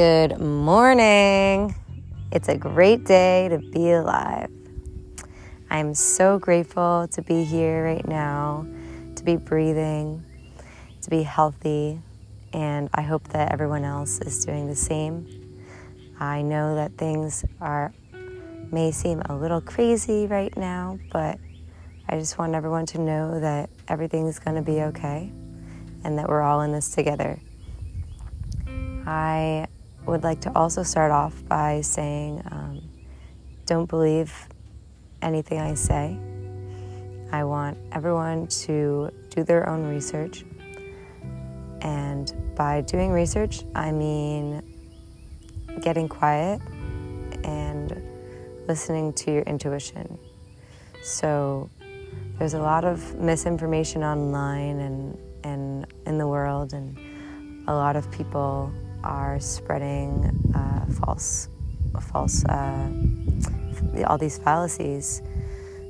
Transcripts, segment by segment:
Good morning. It's a great day to be alive. I'm so grateful to be here right now, to be breathing, to be healthy, and I hope that everyone else is doing the same. I know that things are may seem a little crazy right now, but I just want everyone to know that everything's going to be okay and that we're all in this together. I would like to also start off by saying um, don't believe anything I say. I want everyone to do their own research. And by doing research, I mean getting quiet and listening to your intuition. So there's a lot of misinformation online and, and in the world, and a lot of people are spreading uh, false, false, uh, all these fallacies.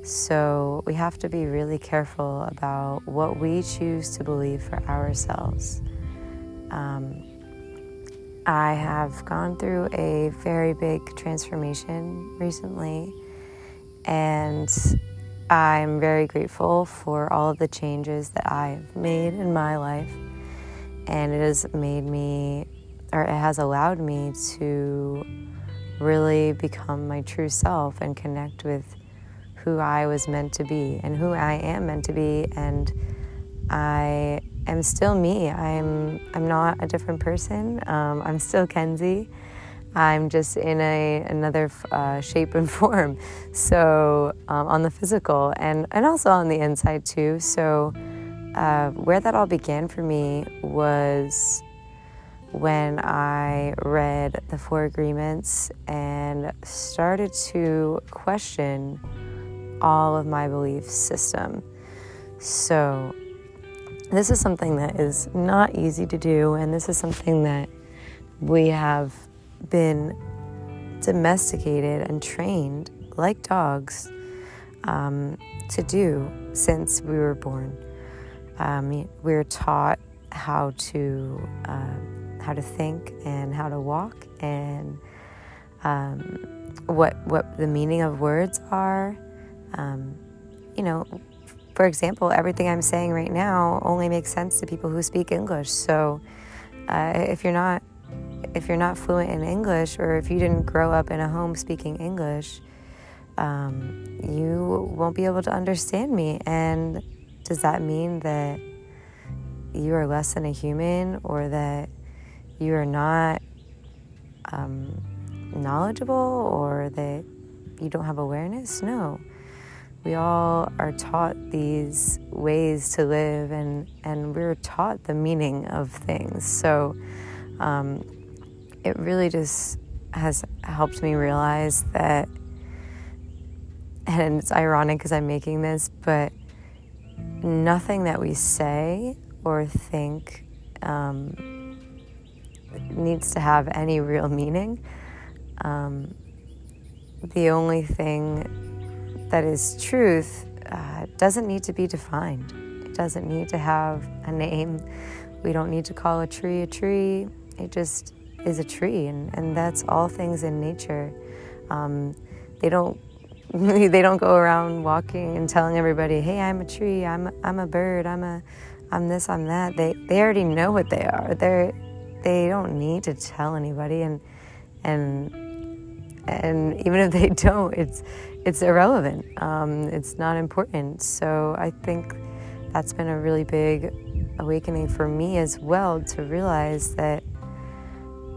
So we have to be really careful about what we choose to believe for ourselves. Um, I have gone through a very big transformation recently, and I'm very grateful for all of the changes that I've made in my life. And it has made me or it has allowed me to really become my true self and connect with who I was meant to be and who I am meant to be and I am still me. I'm I'm not a different person. Um, I'm still Kenzie. I'm just in a another uh, shape and form. So um, on the physical and and also on the inside too. So uh, where that all began for me was when I read the Four Agreements and started to question all of my belief system. So, this is something that is not easy to do, and this is something that we have been domesticated and trained like dogs um, to do since we were born. Um, we we're taught how to. Uh, how to think and how to walk and um, what what the meaning of words are. Um, you know, for example, everything I'm saying right now only makes sense to people who speak English. So uh, if you're not if you're not fluent in English or if you didn't grow up in a home speaking English, um, you won't be able to understand me. And does that mean that you are less than a human or that you are not um, knowledgeable or that you don't have awareness. No. We all are taught these ways to live, and, and we're taught the meaning of things. So um, it really just has helped me realize that, and it's ironic because I'm making this, but nothing that we say or think um, needs to have any real meaning. Um, the only thing that is truth uh, doesn't need to be defined. It doesn't need to have a name. We don't need to call a tree a tree. It just is a tree, and, and that's all things in nature. Um, they don't they don't go around walking and telling everybody, "Hey, I'm a tree. I'm I'm a bird. I'm a I'm this. I'm that." They they already know what they are. They're they don't need to tell anybody and and and even if they don't it's it's irrelevant. Um, it's not important. So i think that's been a really big awakening for me as well to realize that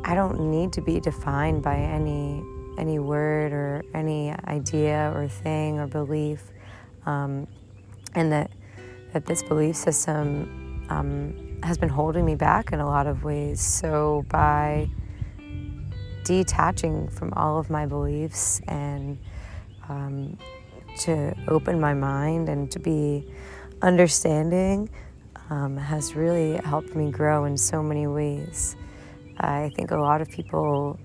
i don't need to be defined by any any word or any idea or thing or belief. Um, and that that this belief system um, has been holding me back in a lot of ways. So by detaching from all of my beliefs and um, to open my mind and to be understanding um, has really helped me grow in so many ways. I think a lot of people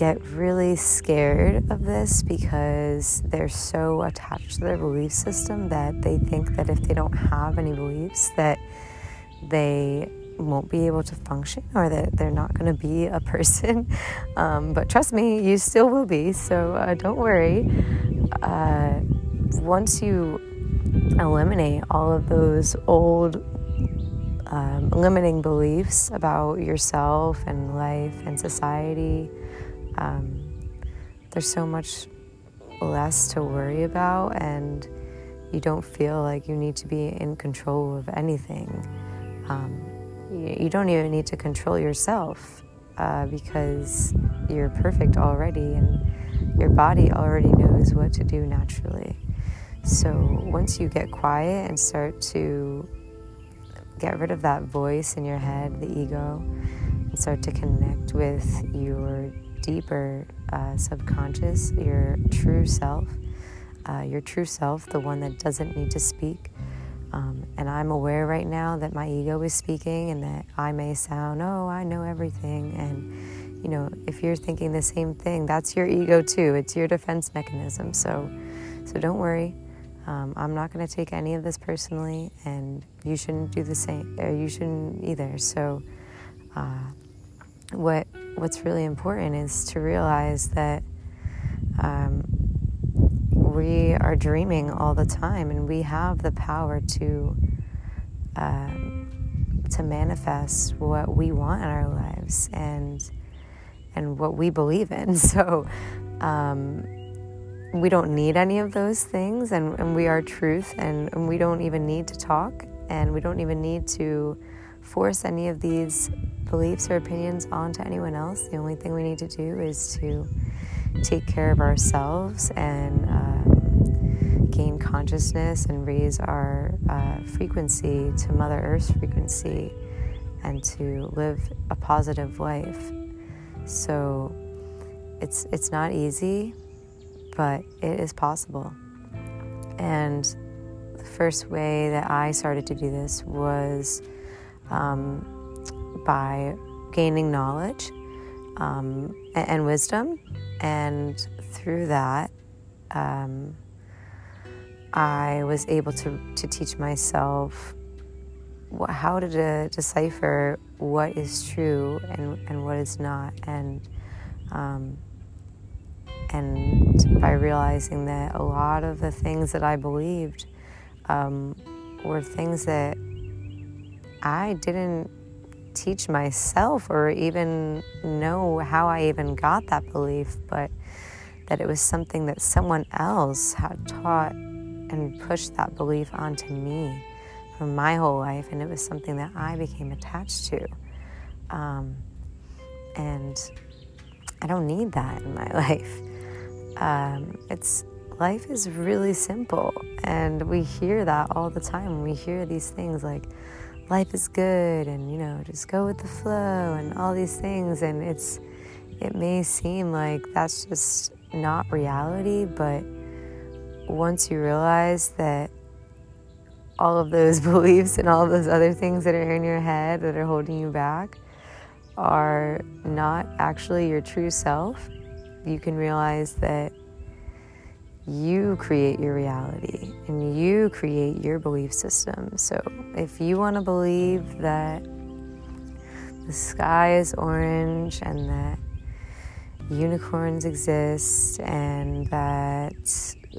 get really scared of this because they're so attached to their belief system that they think that if they don't have any beliefs that they won't be able to function or that they're not going to be a person. Um, but trust me, you still will be, so uh, don't worry. Uh, once you eliminate all of those old um, limiting beliefs about yourself and life and society, um, there's so much less to worry about, and you don't feel like you need to be in control of anything. Um, you, don't even need to control yourself uh, because you're perfect already, and your body already knows what to do naturally. So once you get quiet and start to get rid of that voice in your head, the ego, and start to connect with your deeper uh, subconscious, your true self, uh, your true self, the one that doesn't need to speak. Um, and I'm aware right now that my ego is speaking and that I may sound, oh, I know everything. And, you know, if you're thinking the same thing, that's your ego too. It's your defense mechanism. So, so don't worry. Um, I'm not going to take any of this personally, and you shouldn't do the same, or you shouldn't either. So, uh, what what's really important is to realize that um, we are dreaming all the time, and we have the power to uh, to manifest what we want in our lives and and what we believe in. So. Um, we don't need any of those things, and, and we are truth, and, and we don't even need to talk, and we don't even need to force any of these beliefs or opinions onto anyone else. The only thing we need to do is to take care of ourselves and um, gain consciousness and raise our uh, frequency to Mother Earth's frequency and to live a positive life. So it's it's not easy but it is possible. And the first way that I started to do this was um, by gaining knowledge um, and, and, wisdom. And through that, um, I was able to, to teach myself what, how to de- decipher what is true and, and what is not. And um, and by realizing that a lot of the things that I believed um, were things that I didn't teach myself or even know how I even got that belief, but that it was something that someone else had taught and pushed that belief onto me for my whole life, and it was something that I became attached to. Um, and I don't need that in my life. Um, it's life is really simple, and we hear that all the time. We hear these things like life is good, and you know, just go with the flow, and all these things. And it's it may seem like that's just not reality, but once you realize that all of those beliefs and all those other things that are in your head that are holding you back are not actually your true self you can realize that you create your reality and you create your belief system. So if you want to believe that the sky is orange and that unicorns exist and that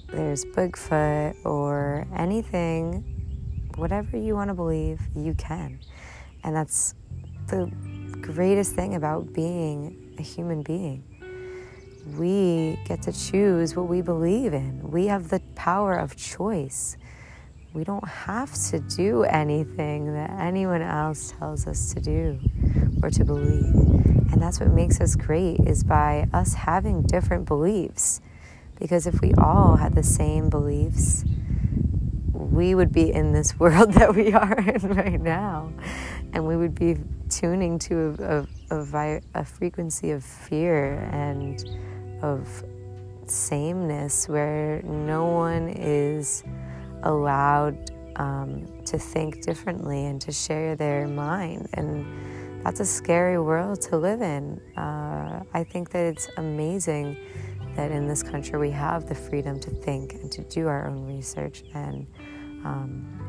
there's Bigfoot or anything, whatever you want to believe, you can. And that's the greatest thing about being a human being we get to choose what we believe in. We have the power of choice. We don't have to do anything that anyone else tells us to do or to believe. And that's what makes us great is by us having different beliefs. Because if we all had the same beliefs, we would be in this world that we are in right now. And we would be tuning to a, a, a, a frequency of fear and of sameness where no one is allowed um, to think differently and to share their mind. And that's a scary world to live in. Uh, I think that it's amazing that in this country we have the freedom to think and to do our own research. And um,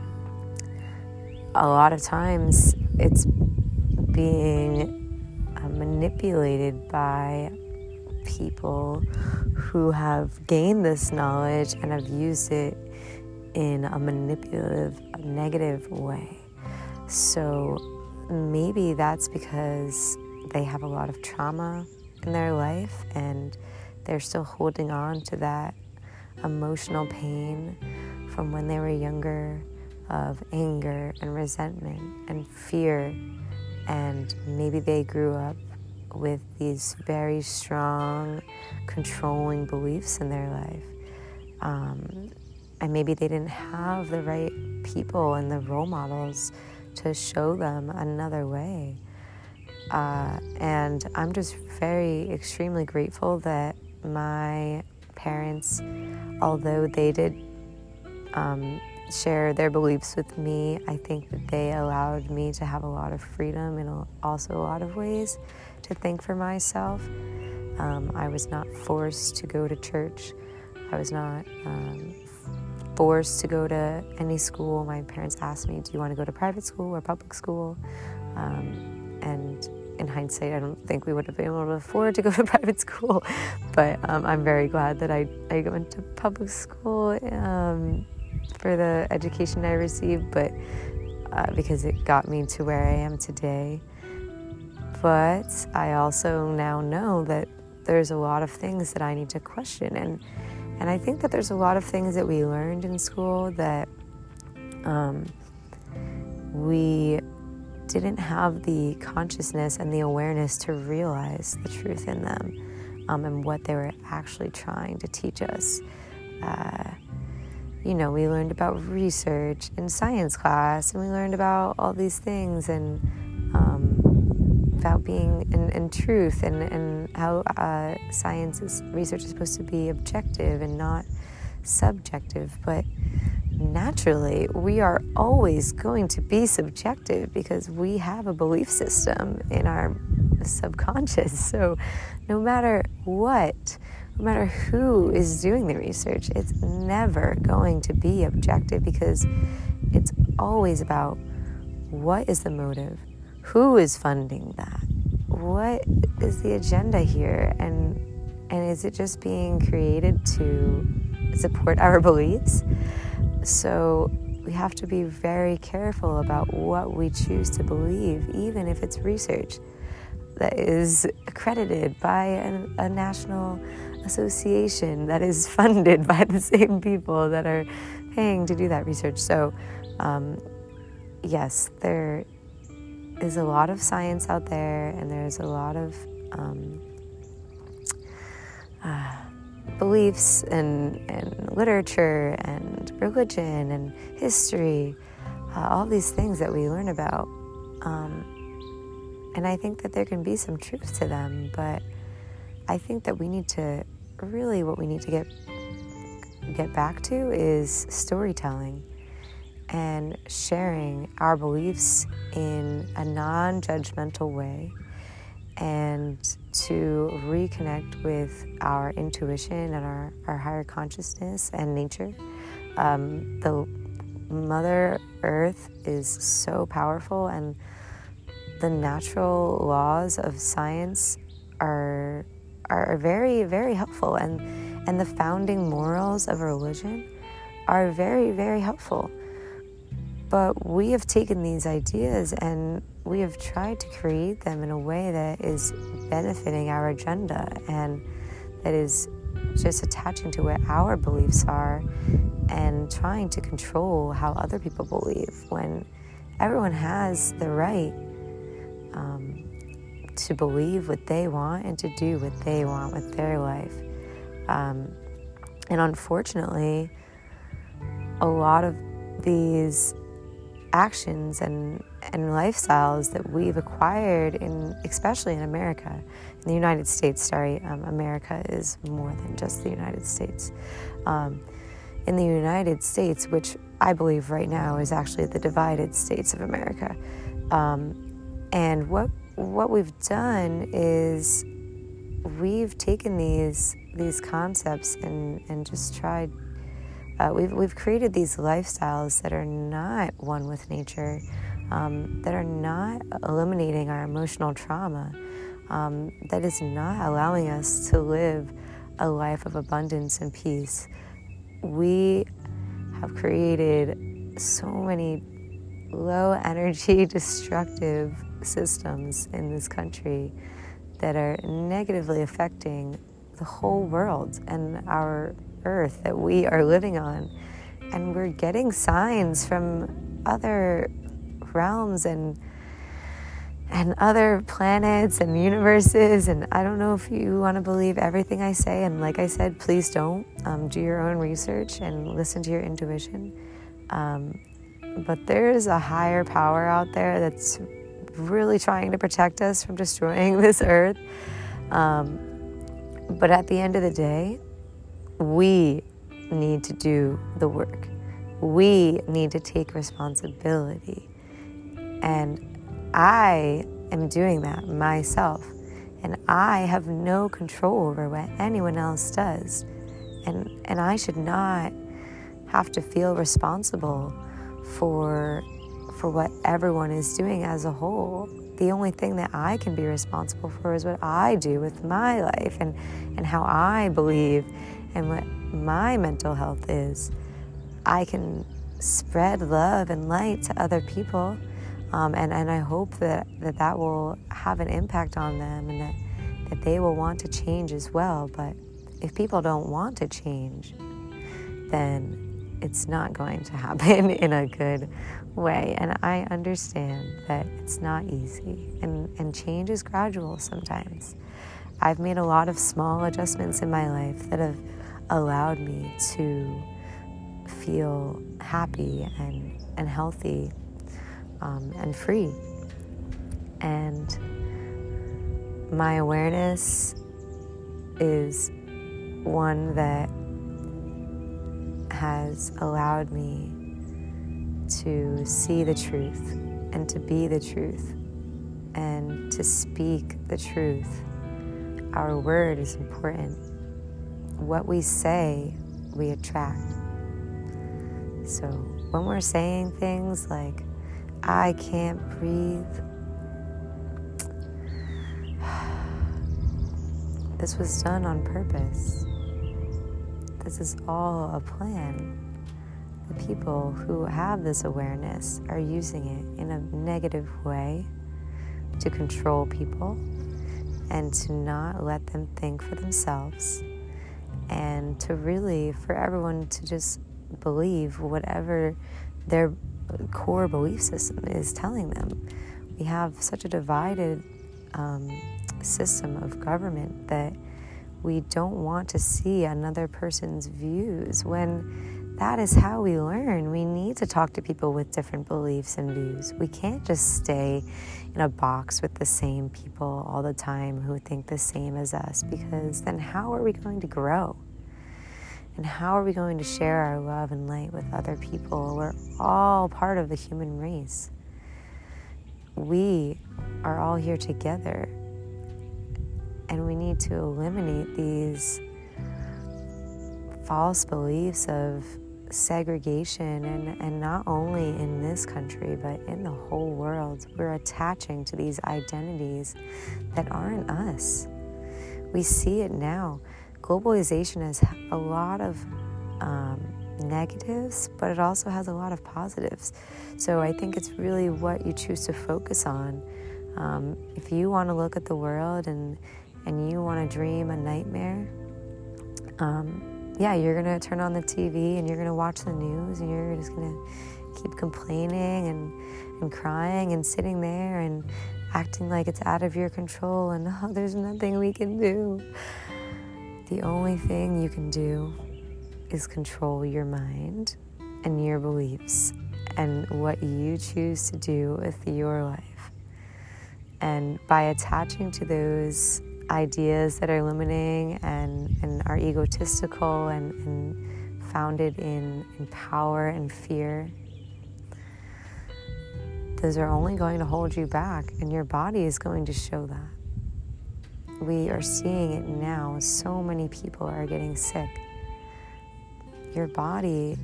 a lot of times it's being uh, manipulated by people who have gained this knowledge and have used it in a manipulative, negative way. So maybe that's because they have a lot of trauma in their life and they're still holding on to that emotional pain from when they were younger of anger and resentment and fear. And maybe they grew up with these very strong, controlling beliefs in their life. Um, and maybe they didn't have the right people and the role models to show them another way. Uh, and I'm just very, extremely grateful that my parents, although they did um, share their beliefs with me, I think that they allowed me to have a lot of freedom and also a lot of ways to think for myself. Um, I was not forced to go to church. I was not um, forced to go to any school. My parents asked me, Do you want to go to private school or public school? Um, and in hindsight, I don't think we would have been able to afford to go to private school, but um, I'm very glad that I, I went to public school um, for the education I received, but uh, because it got me to where I am today. But I also now know that there's a lot of things that I need to question, and and I think that there's a lot of things that we learned in school that um, we didn't have the consciousness and the awareness to realize the truth in them um, and what they were actually trying to teach us. Uh, you know, we learned about research in science class, and we learned about all these things and um, about being in, in truth and, and how uh, science is, research is supposed to be objective and not subjective. But naturally, we are always going to be subjective because we have a belief system in our subconscious. So, no matter what, no matter who is doing the research, it's never going to be objective because it's always about what is the motive, who is funding that, what is the agenda here, and and is it just being created to support our beliefs? So we have to be very careful about what we choose to believe, even if it's research that is accredited by a, a national association that is funded by the same people that are paying to do that research. So, um, yes, there is a lot of science out there, and there's a lot of um, uh, beliefs and, and literature and religion and history, uh, all these things that we learn about. Um, and I think that there can be some truth to them, but I think that we need to really what we need to get get back to is storytelling and sharing our beliefs in a non-judgmental way and to reconnect with our intuition and our, our higher consciousness and nature. Um, the Mother Earth is so powerful, and the natural laws of science are are very, very helpful, and and the founding morals of religion are very, very helpful. But we have taken these ideas and we have tried to create them in a way that is benefiting our agenda and that is just attaching to what our beliefs are and trying to control how other people believe when everyone has the right um, to believe what they want and to do what they want with their life. Um, and unfortunately, a lot of these actions and, and lifestyles that we've acquired in especially in America in the United States sorry um, America is more than just the United States um, in the United States which I believe right now is actually the divided states of America um, and what what we've done is we've taken these these concepts and, and just tried uh, we've, we've created these lifestyles that are not one with nature um, that are not eliminating our emotional trauma, um, that is not allowing us to live a life of abundance and peace. We have created so many low energy, destructive systems in this country that are negatively affecting the whole world and our earth that we are living on. And we're getting signs from other realms and and other planets and universes. And I don't know if you want to believe everything I say. And like I said, please don't. Um, do your own research and listen to your intuition. Um, but there's a higher power out there that's really trying to protect us from destroying this earth. Um, but at the end of the day, we need to do the work. We need to take responsibility. And I am doing that myself. And I have no control over what anyone else does. And, and I should not have to feel responsible for, for what everyone is doing as a whole. The only thing that I can be responsible for is what I do with my life and, and how I believe and what my mental health is. I can spread love and light to other people. Um, and, and I hope that, that that will have an impact on them and that, that they will want to change as well. But if people don't want to change, then it's not going to happen in a good way. And I understand that it's not easy and, and change is gradual sometimes. I've made a lot of small adjustments in my life that have allowed me to feel happy and, and healthy um, and free. And my awareness is one that has allowed me to see the truth and to be the truth and to speak the truth. Our word is important. What we say, we attract. So when we're saying things like, I can't breathe, this was done on purpose. This is all a plan. The people who have this awareness are using it in a negative way to control people and to not let them think for themselves and to really for everyone to just believe whatever their core belief system is telling them. We have such a divided um, system of government that we don't want to see another person's views when that is how we learn. We need to talk to people with different beliefs and views. We can't just stay in a box with the same people all the time who think the same as us because then how are we going to grow? And how are we going to share our love and light with other people? We're all part of the human race. We are all here together and we need to eliminate these false beliefs of segregation and, and not only in this country but in the whole world. We're attaching to these identities that aren't us. We see it now. Globalization has a lot of um, negatives but it also has a lot of positives. So i think it's really what you choose to focus on. Um, if you want to look at the world and and you want to dream a nightmare, um, yeah, you're going to turn on the TV and you're going to watch the news and you're just going to keep complaining and, and crying and sitting there and acting like it's out of your control and oh, there's nothing we can do. The only thing you can do is control your mind and your beliefs and what you choose to do with your life. And by attaching to those ideas that are limiting and, and are egotistical and, and founded in, in power and fear, those are only going to hold you back, and your body is going to show that. We are seeing it now. So many people are getting sick. Your body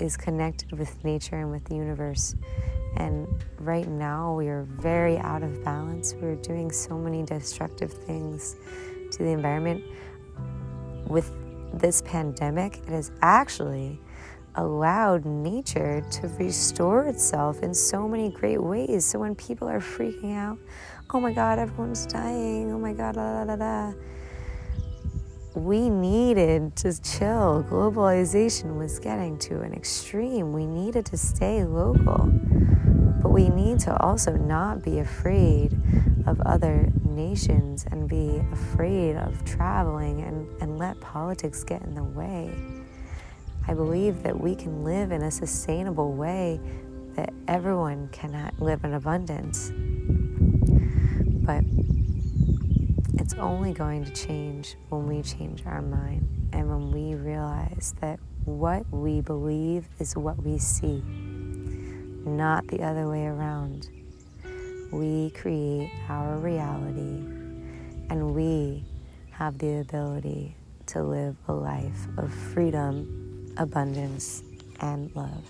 is connected with nature and with the universe, And right now, we are very out of balance. We're doing so many destructive things to the environment. With this pandemic, it has actually allowed nature to restore itself in so many great ways. So when people are freaking out, oh my God, everyone's dying, oh my God, la la la la. We needed to chill. Globalization was getting to an extreme. We needed to stay local. We need to also not be afraid of other nations and be afraid of traveling and, and let politics get in the way. I believe that we can live in a sustainable way that everyone can live in abundance. But it's only going to change when we change our mind and when we realize that what we believe is what we see, not the other way around. We create our reality and we have the ability to live a life of freedom, abundance, and love.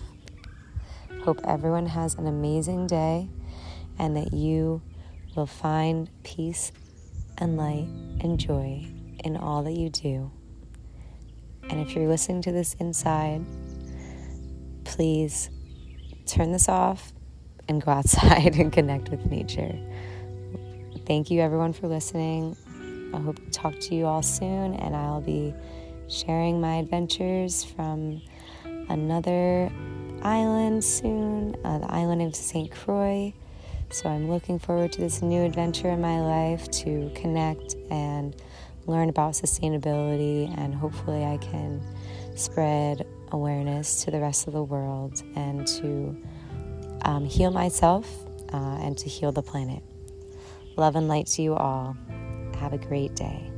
Hope everyone has an amazing day and that you will find peace and light and joy in all that you do. And if you're listening to this inside, please turn this off and go outside and connect with nature. Thank you, everyone, for listening. I hope to talk to you all soon, and I'll be sharing my adventures from another island soon, uh, the island of St. Croix. So I'm looking forward to this new adventure in my life to connect and learn about sustainability, and hopefully, I can spread awareness to the rest of the world and to um, heal myself uh, and to heal the planet. Love and light to you all. Have a great day.